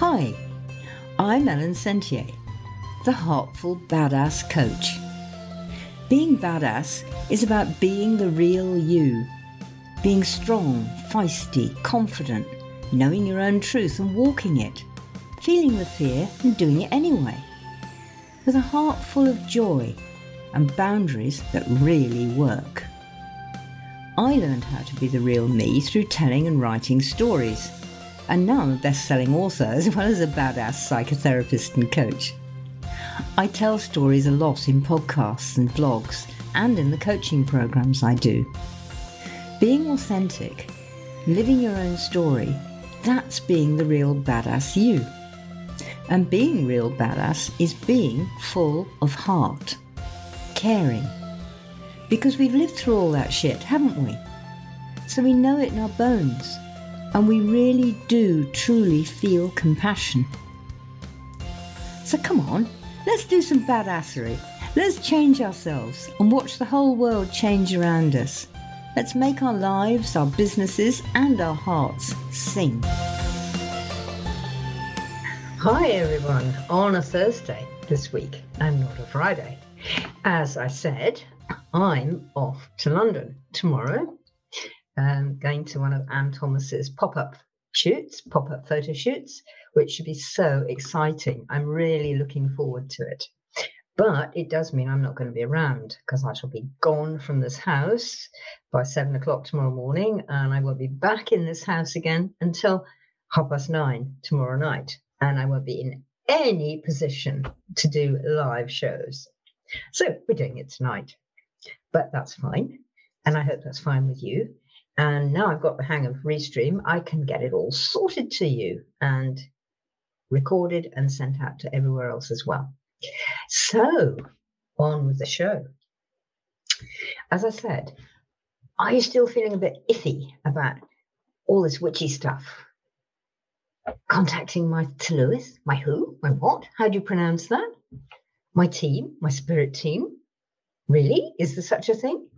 Hi, I'm Ellen Sentier, the Heartful Badass Coach. Being badass is about being the real you, being strong, feisty, confident, knowing your own truth and walking it, feeling the fear and doing it anyway, with a heart full of joy and boundaries that really work. I learned how to be the real me through telling and writing stories and now I'm a best selling author as well as a badass psychotherapist and coach. I tell stories a lot in podcasts and blogs and in the coaching programs I do. Being authentic, living your own story, that's being the real badass you. And being real badass is being full of heart, caring. Because we've lived through all that shit, haven't we? So we know it in our bones and we really do truly feel compassion. So come on, let's do some badassery. Let's change ourselves and watch the whole world change around us. Let's make our lives, our businesses, and our hearts sing. Hi, everyone, on a Thursday this week and not a Friday. As I said, I'm off to London tomorrow um, going to one of Anne Thomas's pop up shoots, pop up photo shoots, which should be so exciting. I'm really looking forward to it. But it does mean I'm not going to be around because I shall be gone from this house by seven o'clock tomorrow morning, and I won't be back in this house again until half past nine tomorrow night. And I won't be in any position to do live shows. So we're doing it tonight. But that's fine. And I hope that's fine with you. And now I've got the hang of Restream, I can get it all sorted to you and recorded and sent out to everywhere else as well. So, on with the show. As I said, are you still feeling a bit iffy about all this witchy stuff? Contacting my Tylwyth, my who, my what? How do you pronounce that? My team, my spirit team? Really? Is there such a thing?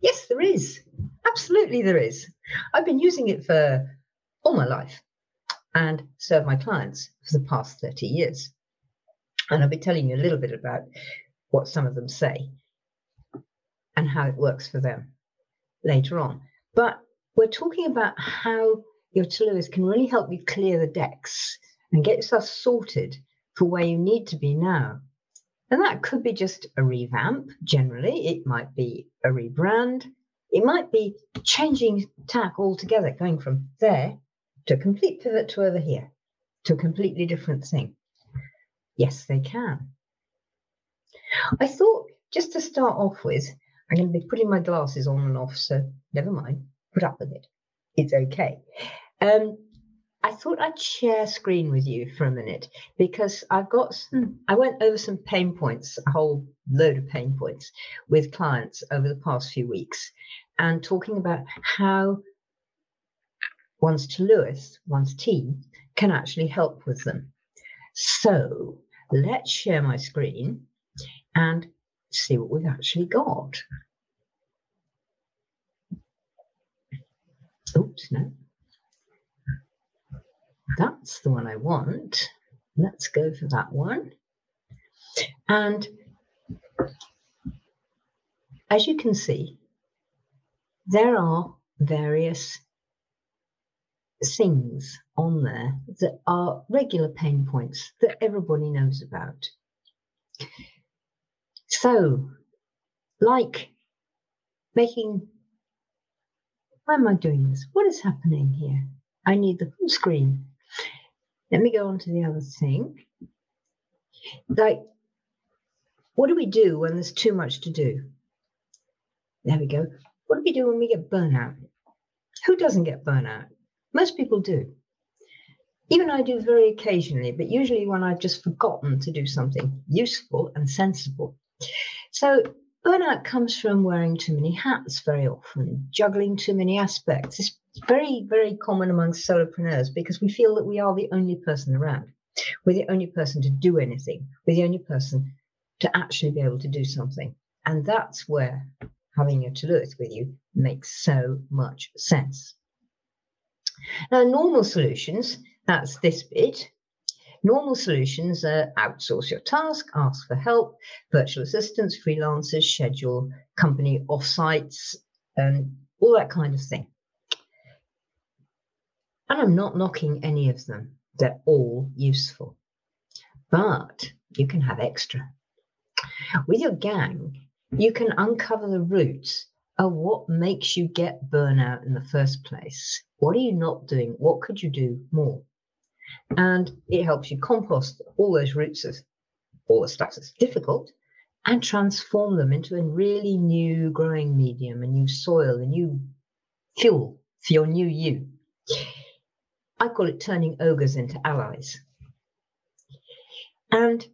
Yes, there is. Absolutely, there is. I've been using it for all my life and serve my clients for the past 30 years. And I'll be telling you a little bit about what some of them say and how it works for them later on. But we're talking about how your Tylwyth can really help you clear the decks and get yourself sorted for where you need to be now. And that could be just a revamp, generally. It might be a rebrand. It might be changing tack altogether, going from there to a complete pivot to over here, to a completely different thing. Yes, they can. I thought just to start off with, I'm going to be putting my glasses on and off, so never mind, put up with it. It's okay. Um, I thought I'd share screen with you for a minute because I've got some, I went over some pain points, a whole load of pain points with clients over the past few weeks and talking about how one's Tylwyth, one's team, can actually help with them. So let's share my screen and see what we've actually got. Oops, no. That's the one I want. Let's go for that one. And as you can see, there are various things on there that are regular pain points that everybody knows about. So, like making, why am I doing this? What is happening here? I need the full screen. Let me go on to the other thing. Like, what do we do when there's too much to do? There we go. What do we do when we get burnout? Who doesn't get burnout? Most people do. Even I do very occasionally, but usually when I've just forgotten to do something useful and sensible. So, burnout comes from wearing too many hats very often, juggling too many aspects. Very, very common amongst solopreneurs because we feel that we are the only person around. We're the only person to do anything. We're the only person to actually be able to do something. And that's where having your Tylwyth with you makes so much sense. Now, normal solutions, that's this bit, Normal solutions are outsource your task, ask for help, virtual assistants, freelancers, schedule company offsites, and all that kind of thing. And I'm not knocking any of them, they're all useful. But you can have extra. With your gang, you can uncover the roots of what makes you get burnout in the first place. What are you not doing? What could you do more? And it helps you compost all those roots of all the stuff that's difficult and transform them into a really new growing medium, a new soil, a new fuel for your new you. I call it turning ogres into allies. And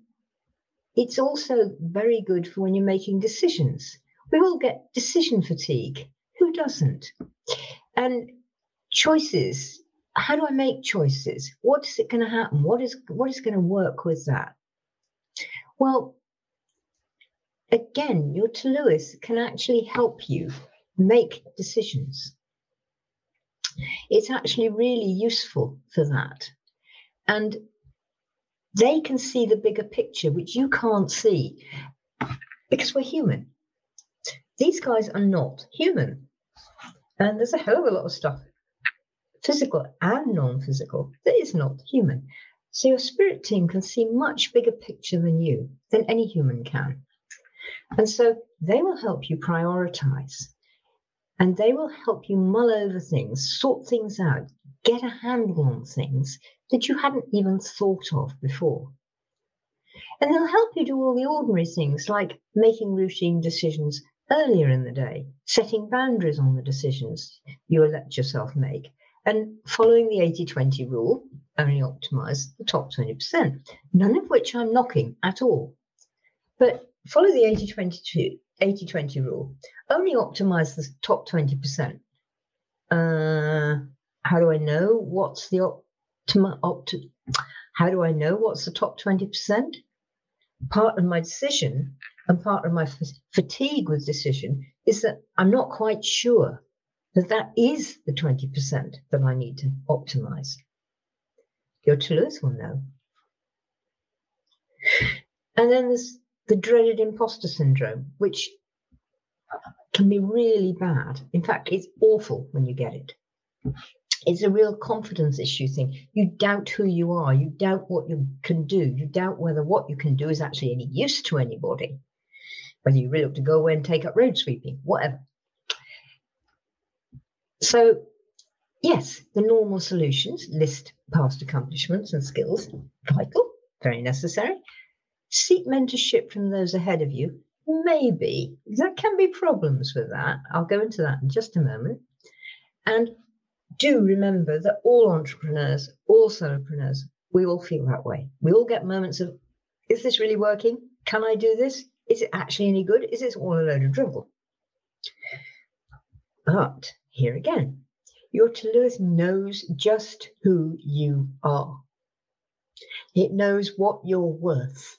it's also very good for when you're making decisions. We all get decision fatigue. Who doesn't? And choices. How do I make choices? What is it going to happen? What is what is going to work with that? Well, again, your Tylwyth can actually help you make decisions. It's actually really useful for that. And they can see the bigger picture, which you can't see because we're human. These guys are not human. And there's a hell of a lot of stuff, physical and non physical, that is not human. So your spirit team can see much bigger picture than you, than any human can. And so they will help you prioritize and they will help you mull over things, sort things out, get a handle on things that you hadn't even thought of before. And they'll help you do all the ordinary things like making routine decisions earlier in the day, setting boundaries on the decisions you let yourself make, and following the 80 20 rule, only optimize the top 20%, none of which I'm knocking at all. But follow the 80 20 80 20 rule, only optimize the top 20%. Uh, how do I know what's the optima, opt- how do I know what's the top 20%? Part of my decision and part of my f- fatigue with decision is that I'm not quite sure that that is the 20% that I need to optimize. Your Tylwyth will know. And then there's the dreaded imposter syndrome, which can be really bad. In fact, it's awful when you get it. It's a real confidence issue thing. You doubt who you are. You doubt what you can do. You doubt whether what you can do is actually any use to anybody. Whether you really ought to go away and take up road sweeping, whatever. So, yes, the normal solutions list past accomplishments and skills, vital, very necessary. Seek mentorship from those ahead of you Maybe. There can be problems with that. I'll go into that in just a moment. And do remember that all entrepreneurs, all solopreneurs, we all feel that way. We all get moments of, is this really working? Can I do this? Is it actually any good? Is this all a load of drivel? But here again, your Tylwyth knows just who you are. It knows what you're worth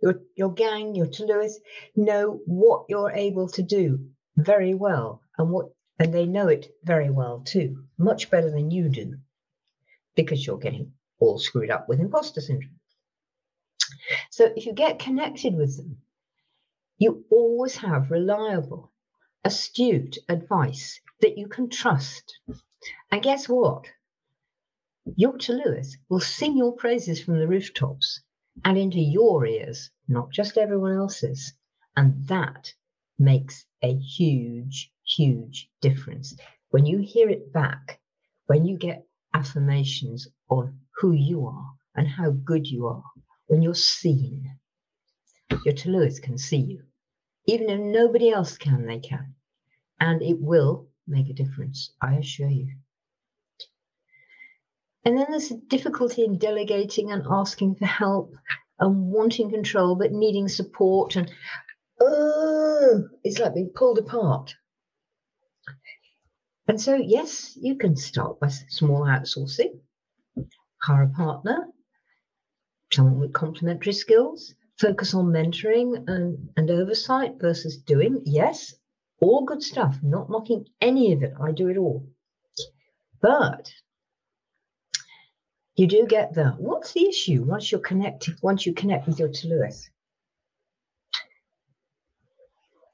your, your gang, your Tylwyth know what you're able to do very well and what and they know it very well too, much better than you do, because you're getting all screwed up with imposter syndrome. So if you get connected with them, you always have reliable, astute advice that you can trust. And guess what? Your Tylwyth will sing your praises from the rooftops and into your ears, not just everyone else's. And that makes a huge, huge difference. When you hear it back, when you get affirmations on who you are and how good you are, when you're seen, your Tylwyth can see you. Even if nobody else can, they can. And it will make a difference, I assure you. And then there's a difficulty in delegating and asking for help and wanting control but needing support and oh, it's like being pulled apart. And so, yes, you can start by small outsourcing, hire a partner, someone with complementary skills, focus on mentoring and, and oversight versus doing. Yes, all good stuff, not knocking any of it. I do it all. But You do get the what's the issue once you're connected, once you connect with your Tylwyth?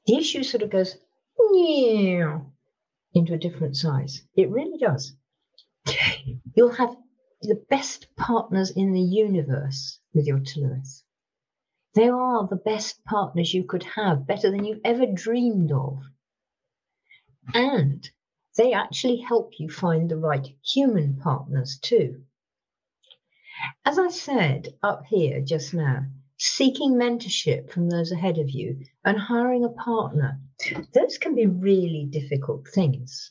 The issue sort of goes into a different size. It really does. You'll have the best partners in the universe with your Tylwyth. They are the best partners you could have, better than you've ever dreamed of. And they actually help you find the right human partners too. As I said up here just now, seeking mentorship from those ahead of you and hiring a partner, those can be really difficult things.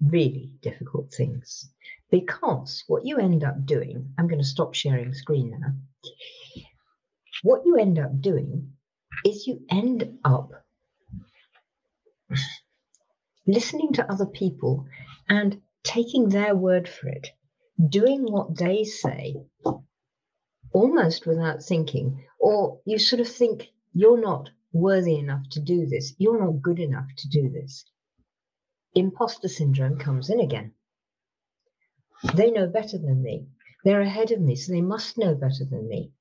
Really difficult things. Because what you end up doing, I'm going to stop sharing screen now. What you end up doing is you end up listening to other people and taking their word for it doing what they say almost without thinking, or you sort of think you're not worthy enough to do this, you're not good enough to do this. Imposter syndrome comes in again. They know better than me. They're ahead of me, so they must know better than me.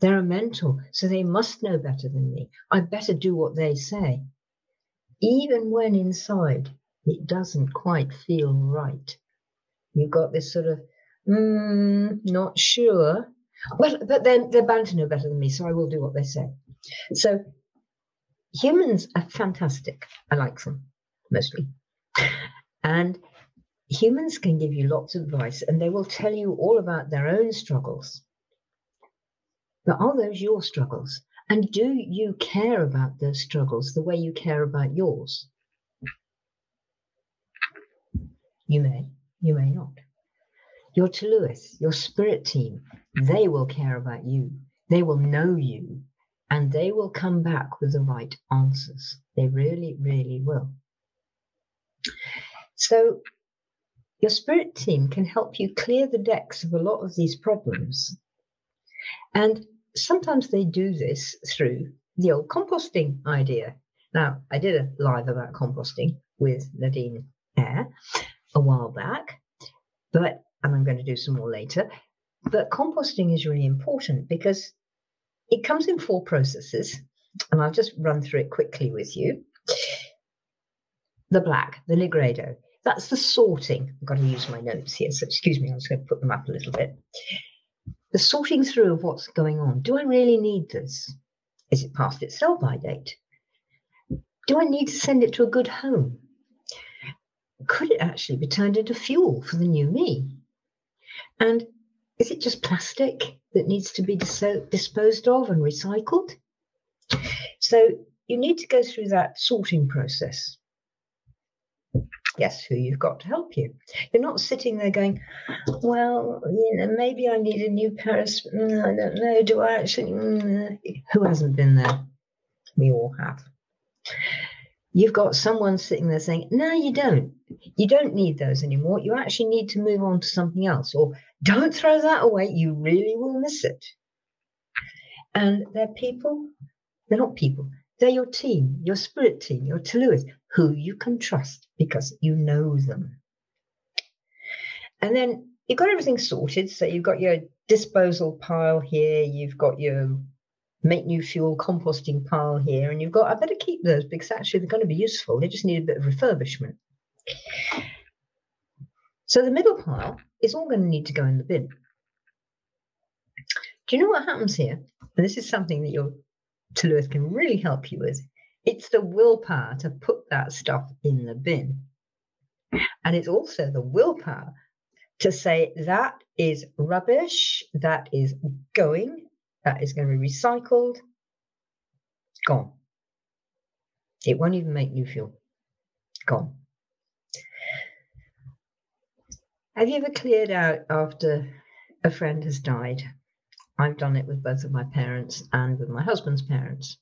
They're a mentor, so they must know better than me. I better do what they say. Even when inside it doesn't quite feel right. You've got this sort of Mm, not sure. Well, but then they're bound to know better than me, so I will do what they say. So humans are fantastic. I like them mostly. And humans can give you lots of advice and they will tell you all about their own struggles. But are those your struggles? And do you care about those struggles the way you care about yours? You may, you may not your Tylwyth, your spirit team, they will care about you. They will know you and they will come back with the right answers. They really, really will. So, your spirit team can help you clear the decks of a lot of these problems. And sometimes they do this through the old composting idea. Now, I did a live about composting with Nadine Air a while back, but and I'm going to do some more later. But composting is really important because it comes in four processes, and I'll just run through it quickly with you. The black, the nigredo, that's the sorting. I've got to use my notes here, so excuse me, I'm just going to put them up a little bit. The sorting through of what's going on. Do I really need this? Is it past its sell by date? Do I need to send it to a good home? Could it actually be turned into fuel for the new me? And is it just plastic that needs to be dis- disposed of and recycled? So you need to go through that sorting process. Guess who you've got to help you? You're not sitting there going, well, you know, maybe I need a new pair of. Mm, I don't know. Do I actually? Mm. Who hasn't been there? We all have you've got someone sitting there saying, No, you don't. You don't need those anymore. You actually need to move on to something else. Or don't throw that away. You really will miss it. And they're people, they're not people, they're your team, your spirit team, your Tylwyth, who you can trust because you know them. And then you've got everything sorted. So you've got your disposal pile here, you've got your make new fuel composting pile here, and you've got, I better keep those because actually they're going to be useful. They just need a bit of refurbishment. So the middle pile is all going to need to go in the bin. Do you know what happens here? And this is something that your Tylwyth can really help you with. It's the willpower to put that stuff in the bin. And it's also the willpower to say that is rubbish, that is going, that is going to be recycled, gone. It won't even make new fuel. Gone. Have you ever cleared out after a friend has died? I've done it with both of my parents and with my husband's parents.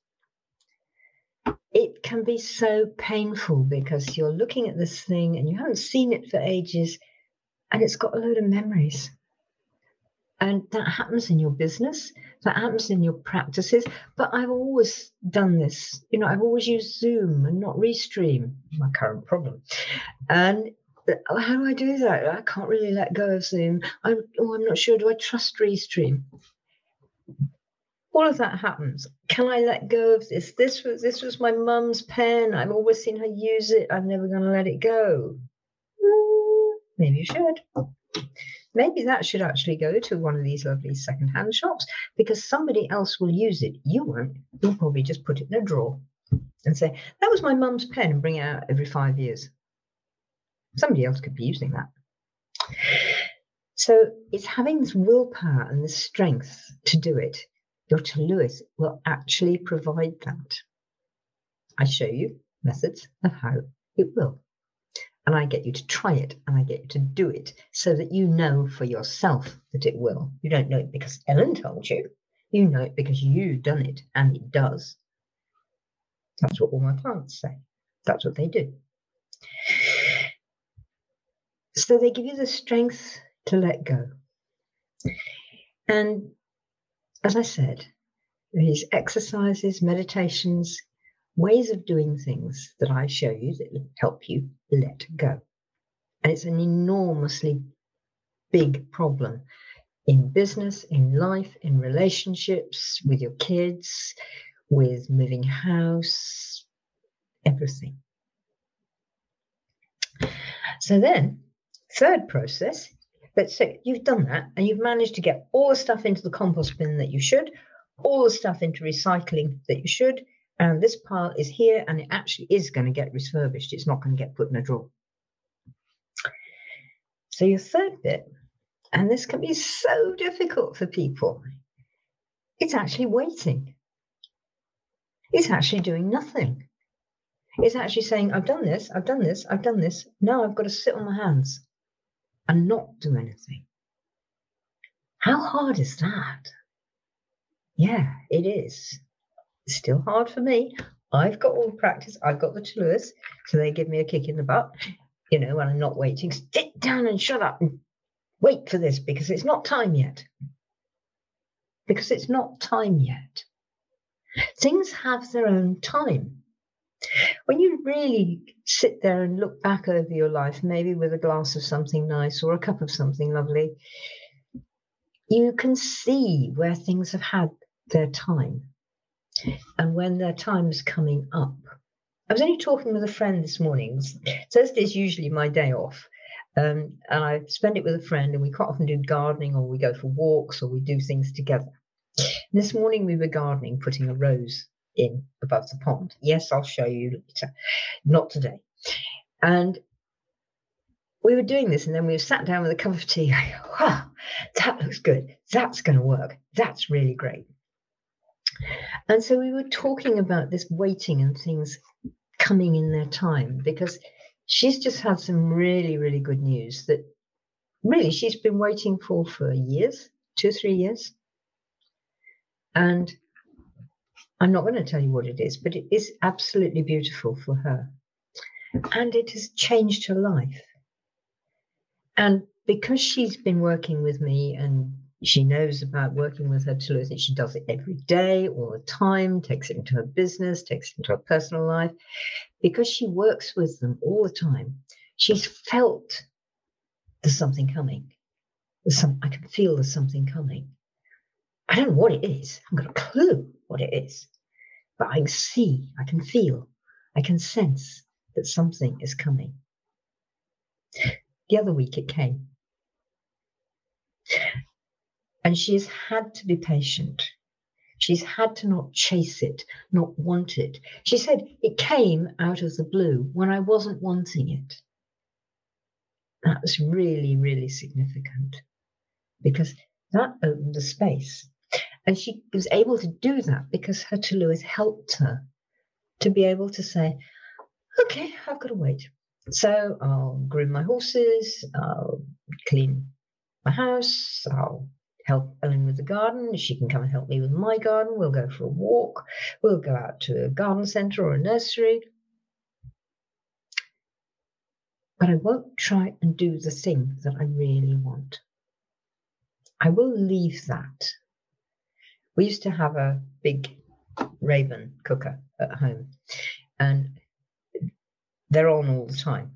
It can be so painful because you're looking at this thing and you haven't seen it for ages and it's got a load of memories. And that happens in your business, that happens in your practices. But I've always done this. You know, I've always used Zoom and not Restream, my current problem. And Oh, how do I do that? I can't really let go of Zoom. I'm, oh, I'm not sure. Do I trust Restream? All of that happens. Can I let go of this? This was this was my mum's pen. I've always seen her use it. I'm never going to let it go. Maybe you should. Maybe that should actually go to one of these lovely secondhand shops because somebody else will use it. You won't. You'll probably just put it in a drawer and say, That was my mum's pen and bring it out every five years. Somebody else could be using that. So it's having this willpower and the strength to do it. Dr. Lewis will actually provide that. I show you methods of how it will. And I get you to try it and I get you to do it so that you know for yourself that it will. You don't know it because Ellen told you. You know it because you've done it and it does. That's what all my clients say. That's what they do. So they give you the strength to let go. And as I said, these exercises, meditations, ways of doing things that I show you that help you let go. And it's an enormously big problem in business, in life, in relationships, with your kids, with moving house, everything. So then, third process, let's say you've done that and you've managed to get all the stuff into the compost bin that you should, all the stuff into recycling that you should, and this pile is here and it actually is going to get refurbished. It's not going to get put in a drawer. So your third bit, and this can be so difficult for people, it's actually waiting. It's actually doing nothing. It's actually saying, I've done this, I've done this, I've done this. Now I've got to sit on my hands and not do anything. How hard is that? Yeah, it is. It's still hard for me. I've got all the practice, I've got the tools, so they give me a kick in the butt, you know, when I'm not waiting. Sit down and shut up and wait for this because it's not time yet. Because it's not time yet. Things have their own time. When you really sit there and look back over your life, maybe with a glass of something nice or a cup of something lovely, you can see where things have had their time and when their time is coming up. I was only talking with a friend this morning. Thursday is usually my day off. Um, and I spend it with a friend, and we quite often do gardening, or we go for walks, or we do things together. This morning we were gardening, putting a rose in above the pond. Yes, I'll show you later. Not today. And we were doing this, and then we sat down with a cup of tea. Wow, that looks good. That's going to work. That's really great. And so we were talking about this waiting and things coming in their time because she's just had some really, really good news that really she's been waiting for for years, two, three years. And I'm not going to tell you what it is, but it is absolutely beautiful for her. And it has changed her life. And because she's been working with me and she knows about working with her tools, she does it every day, all the time, takes it into her business, takes it into her personal life. Because she works with them all the time, she's felt there's something coming. There's some, I can feel there's something coming. I don't know what it is. I haven't got a clue what it is. But I see, I can feel, I can sense that something is coming. The other week it came. And she has had to be patient. She's had to not chase it, not want it. She said it came out of the blue when I wasn't wanting it. That was really, really significant because that opened the space. And she was able to do that because her Tylwyth helped her to be able to say, okay, I've got to wait. So I'll groom my horses, I'll clean my house, I'll help Ellen with the garden. She can come and help me with my garden. We'll go for a walk. We'll go out to a garden centre or a nursery. But I won't try and do the thing that I really want. I will leave that. We used to have a big Rayburn cooker at home, and they're on all the time.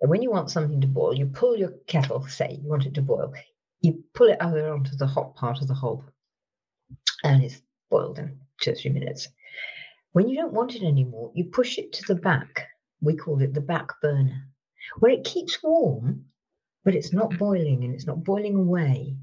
And when you want something to boil, you pull your kettle, say you want it to boil, you pull it over onto the hot part of the hob, and it's boiled in two or three minutes. When you don't want it anymore, you push it to the back. We call it the back burner, where it keeps warm, but it's not boiling and it's not boiling away.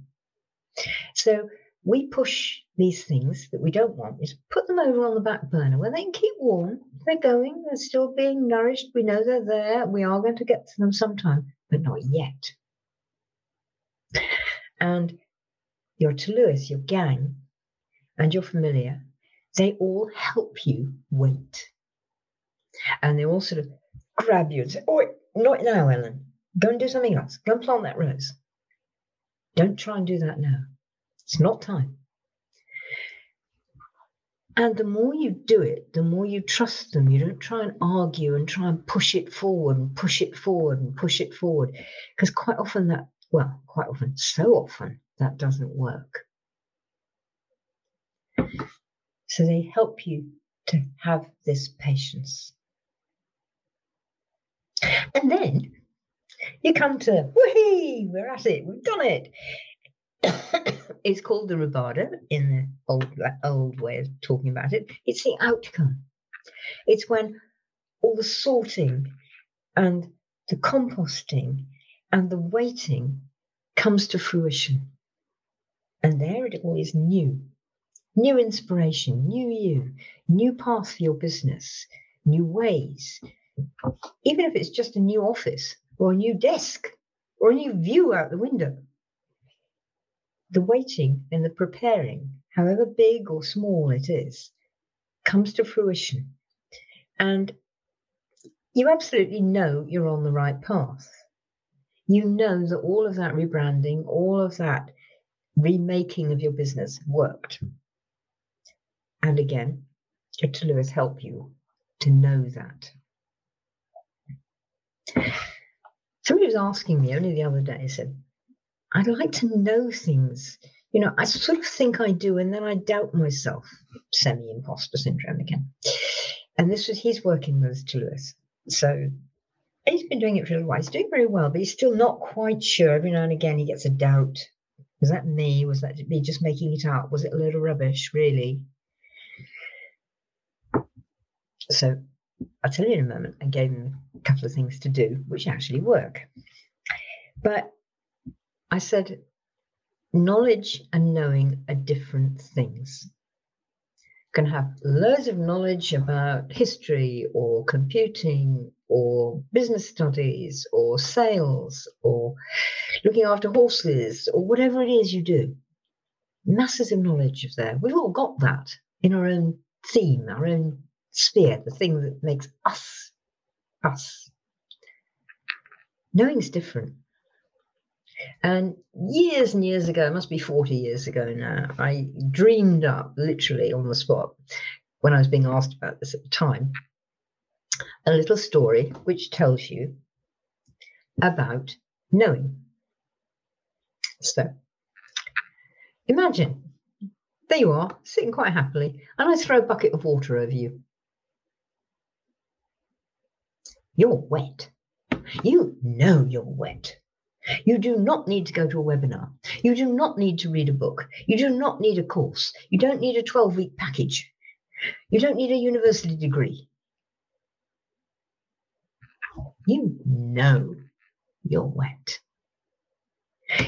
So we push these things that we don't want is put them over on the back burner where they can keep warm. They're going, they're still being nourished. We know they're there. We are going to get to them sometime, but not yet. And your Tylwyth, your gang, and your familiar, they all help you wait. And they all sort of grab you and say, Oh, not now, Ellen. Go and do something else. Go and plant that rose. Don't try and do that now. It's not time. And the more you do it, the more you trust them. You don't try and argue and try and push it forward and push it forward and push it forward. Because quite often that, well, quite often, so often, that doesn't work. So they help you to have this patience. And then you come to, whee, we're at it, we've done it. it's called the rubedo in the old old way of talking about it. It's the outcome. It's when all the sorting and the composting and the waiting comes to fruition. And there it all is new. New inspiration, new you, new path for your business, new ways. Even if it's just a new office or a new desk or a new view out the window the waiting and the preparing, however big or small it is, comes to fruition. And you absolutely know you're on the right path. You know that all of that rebranding, all of that remaking of your business worked. And again, Tylwyth help you to know that. Somebody was asking me only the other day, said, I'd like to know things. You know, I sort of think I do, and then I doubt myself. Semi imposter syndrome again. And this was he's working with Tylwyth. So he's been doing it for a little while. He's doing very well, but he's still not quite sure. Every now and again, he gets a doubt. Was that me? Was that me just making it up? Was it a little rubbish, really? So I'll tell you in a moment. I gave him a couple of things to do, which actually work. But I said, knowledge and knowing are different things. You can have loads of knowledge about history or computing or business studies or sales or looking after horses or whatever it is you do. Masses of knowledge of there. We've all got that in our own theme, our own sphere, the thing that makes us us. Knowing's different. And years and years ago, it must be 40 years ago now, I dreamed up literally on the spot when I was being asked about this at the time a little story which tells you about knowing. So imagine there you are, sitting quite happily, and I throw a bucket of water over you. You're wet. You know you're wet. You do not need to go to a webinar. You do not need to read a book. You do not need a course. You don't need a 12 week package. You don't need a university degree. You know you're wet.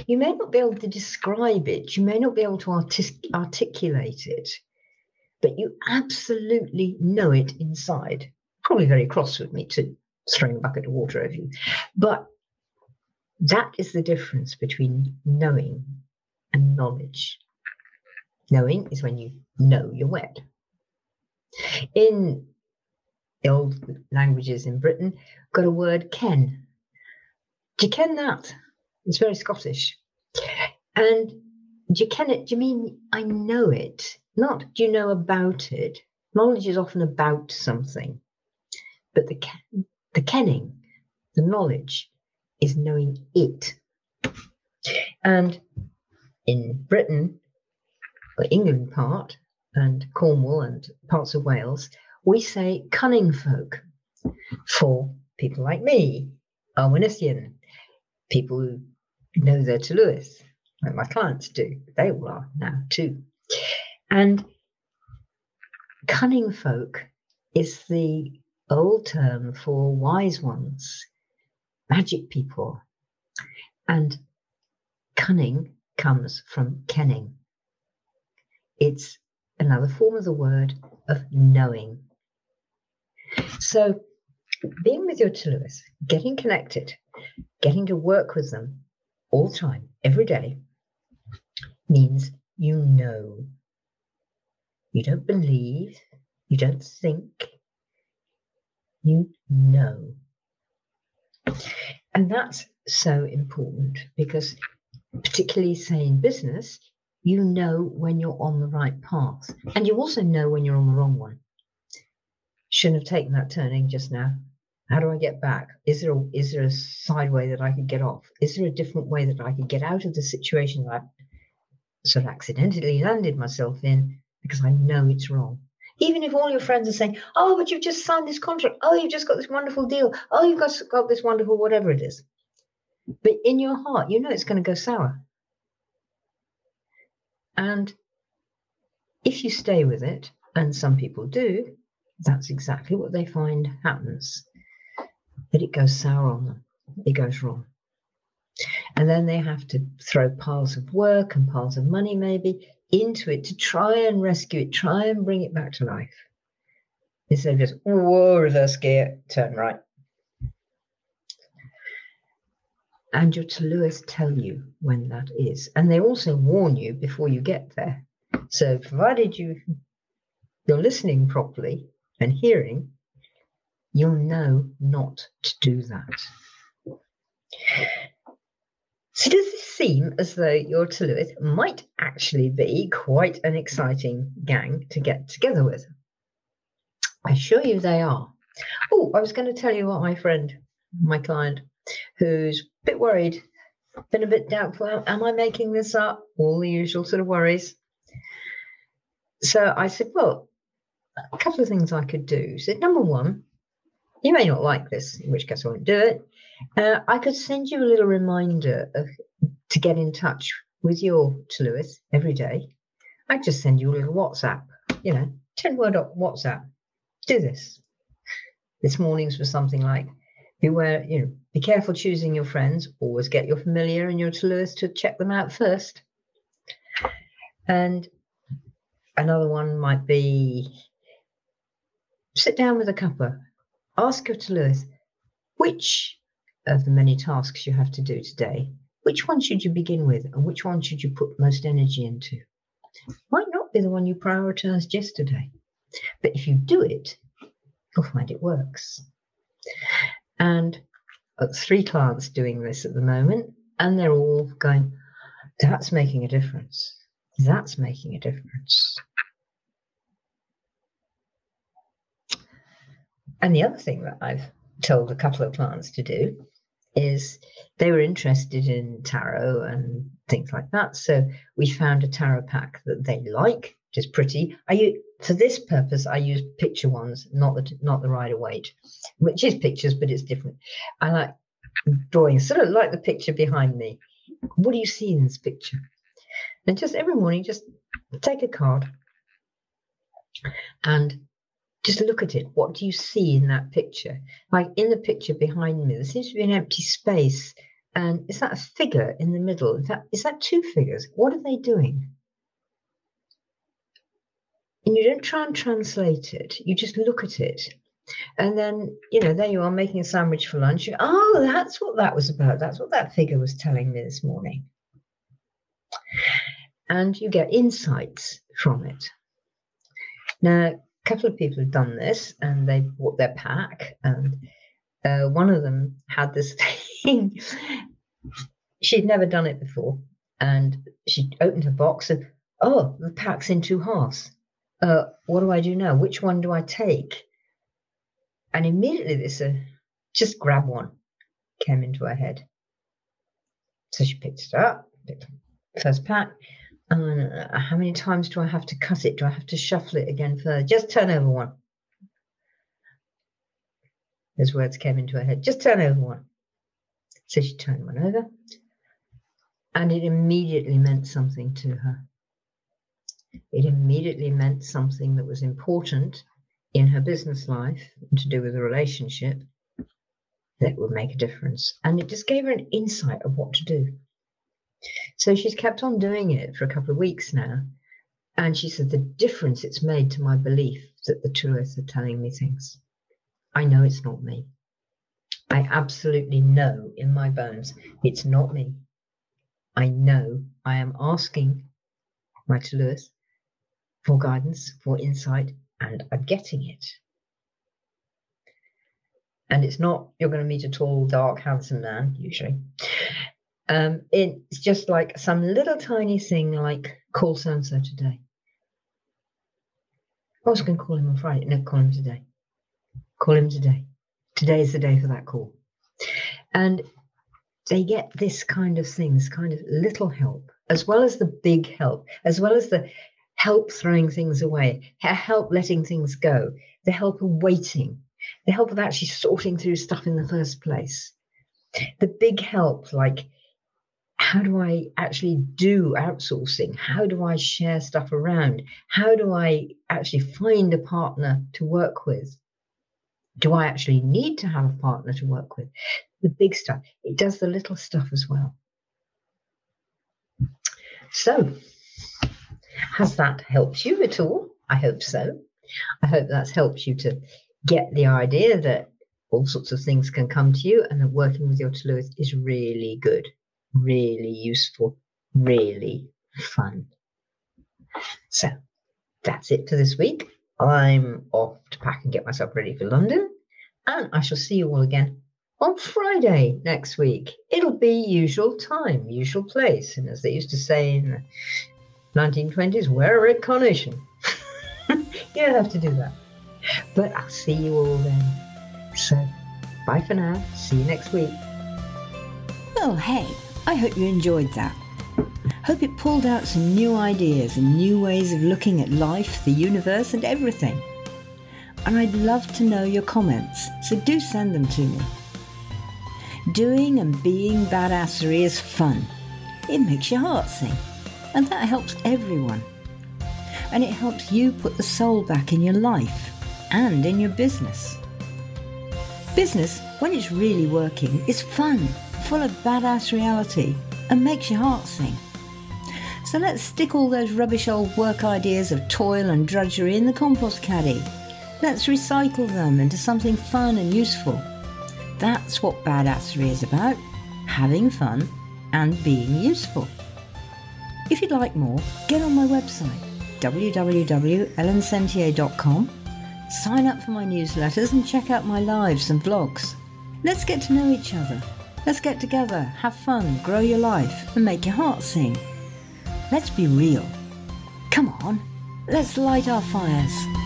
You may not be able to describe it, you may not be able to artic- articulate it, but you absolutely know it inside. Probably very cross with me too, throwing a bucket of water over you. But that is the difference between knowing and knowledge. Knowing is when you know you're wet. In the old languages in Britain, got a word ken. Do you ken that? It's very Scottish. And do you ken it? Do you mean I know it? Not do you know about it? Knowledge is often about something, but the the kenning, the knowledge, is knowing it. And in Britain, the England part, and Cornwall and parts of Wales, we say cunning folk for people like me, Arwinessian, people who know their Tylwyth, like my clients do. They all are now too. And cunning folk is the old term for wise ones, magic people. And cunning comes from kenning. It's another form of the word of knowing. So, being with your Tylwyth, getting connected, getting to work with them all the time, every day, means you know. You don't believe, you don't think, you know. And that's so important because, particularly, say in business, you know when you're on the right path. And you also know when you're on the wrong one. Shouldn't have taken that turning just now. How do I get back? Is there a, is there a side way that I could get off? Is there a different way that I could get out of the situation that I sort of accidentally landed myself in because I know it's wrong? Even if all your friends are saying, "Oh, but you've just signed this contract. Oh, you've just got this wonderful deal. Oh, you've got, got this wonderful whatever it is," but in your heart, you know it's going to go sour. And if you stay with it, and some people do, that's exactly what they find happens. That it goes sour on them, it goes wrong. And then they have to throw piles of work and piles of money, maybe, into it to try and rescue it, try and bring it back to life. Instead of just, whoa, reverse gear, turn right. and your Tylwyth tell you when that is. And they also warn you before you get there. So provided you you're listening properly and hearing, you'll know not to do that. So does this seem as though your Tylwyth might actually be quite an exciting gang to get together with? I assure you they are. Oh, I was going to tell you what my friend, my client, who's a bit worried, been a bit doubtful. Am I making this up? All the usual sort of worries. So I said, well, a couple of things I could do. So number one, you may not like this, in which case I won't do it. Uh, I could send you a little reminder of, to get in touch with your Tylwyth every day. I'd just send you a little WhatsApp, you know, 10 word WhatsApp. Do this. This morning's was something like, beware, you know, be careful choosing your friends. Always get your familiar and your Tylwyth to check them out first. And another one might be sit down with a cuppa, ask your Toulouse, which of the many tasks you have to do today, which one should you begin with and which one should you put most energy into? Might not be the one you prioritized yesterday, but if you do it, you'll find it works. And uh, three clients doing this at the moment, and they're all going, that's making a difference. That's making a difference. And the other thing that I've told a couple of clients to do is they were interested in tarot and things like that. So we found a tarot pack that they like, which is pretty. I use, for this purpose, I use picture ones, not the not the Rider Waite, which is pictures, but it's different. I like drawing, sort of like the picture behind me. What do you see in this picture? And just every morning, just take a card and just look at it. What do you see in that picture? Like in the picture behind me, there seems to be an empty space. And is that a figure in the middle? Is that, is that two figures? What are they doing? and you don't try and translate it, you just look at it. And then, you know, there you are making a sandwich for lunch. Oh, that's what that was about. That's what that figure was telling me this morning. And you get insights from it. Now, couple of people have done this and they bought their pack. And uh, one of them had this thing. She'd never done it before. And she opened her box and, oh, the pack's in two halves uh, what do I do now? Which one do I take? And immediately this uh, just grab one came into her head. So she picked it up, picked first pack. And uh, how many times do I have to cut it? Do I have to shuffle it again further? Just turn over one. Those words came into her head. Just turn over one. So she turned one over, and it immediately meant something to her. It immediately meant something that was important in her business life to do with a relationship that would make a difference. And it just gave her an insight of what to do. So she's kept on doing it for a couple of weeks now. And she said the difference it's made to my belief that the earths are telling me things. I know it's not me. I absolutely know in my bones it's not me. I know I am asking my Tylwyth for guidance, for insight, and I'm getting it. And it's not you're going to meet a tall, dark, handsome man, usually. Um, it's just like some little tiny thing like call so and so today. I was going to call him on Friday. No, call him today. Call him today. Today is the day for that call. And they get this kind of thing, this kind of little help, as well as the big help, as well as the help throwing things away, help letting things go, the help of waiting, the help of actually sorting through stuff in the first place. The big help, like how do I actually do outsourcing? How do I share stuff around? How do I actually find a partner to work with? Do I actually need to have a partner to work with? The big stuff. It does the little stuff as well. So, has that helped you at all? I hope so. I hope that's helped you to get the idea that all sorts of things can come to you and that working with your Tylwyth is really good really useful, really fun. So that's it for this week. I'm off to pack and get myself ready for London, and I shall see you all again on Friday next week. It'll be usual time, usual place, and as they used to say in the 1920s, wear a red carnation. you don't have to do that. But I'll see you all then. So, bye for now. See you next week. Oh, hey. I hope you enjoyed that. Hope it pulled out some new ideas and new ways of looking at life, the universe, and everything. And I'd love to know your comments, so do send them to me. Doing and being badassery is fun. It makes your heart sing, and that helps everyone. And it helps you put the soul back in your life and in your business. Business, when it's really working, is fun full of badass reality and makes your heart sing. So let's stick all those rubbish old work ideas of toil and drudgery in the compost caddy. Let's recycle them into something fun and useful. That's what badassery is about having fun and being useful. If you'd like more, get on my website www.elensentier.com, sign up for my newsletters, and check out my lives and vlogs. Let's get to know each other Let's get together, have fun, grow your life, and make your heart sing. Let's be real. Come on, let's light our fires.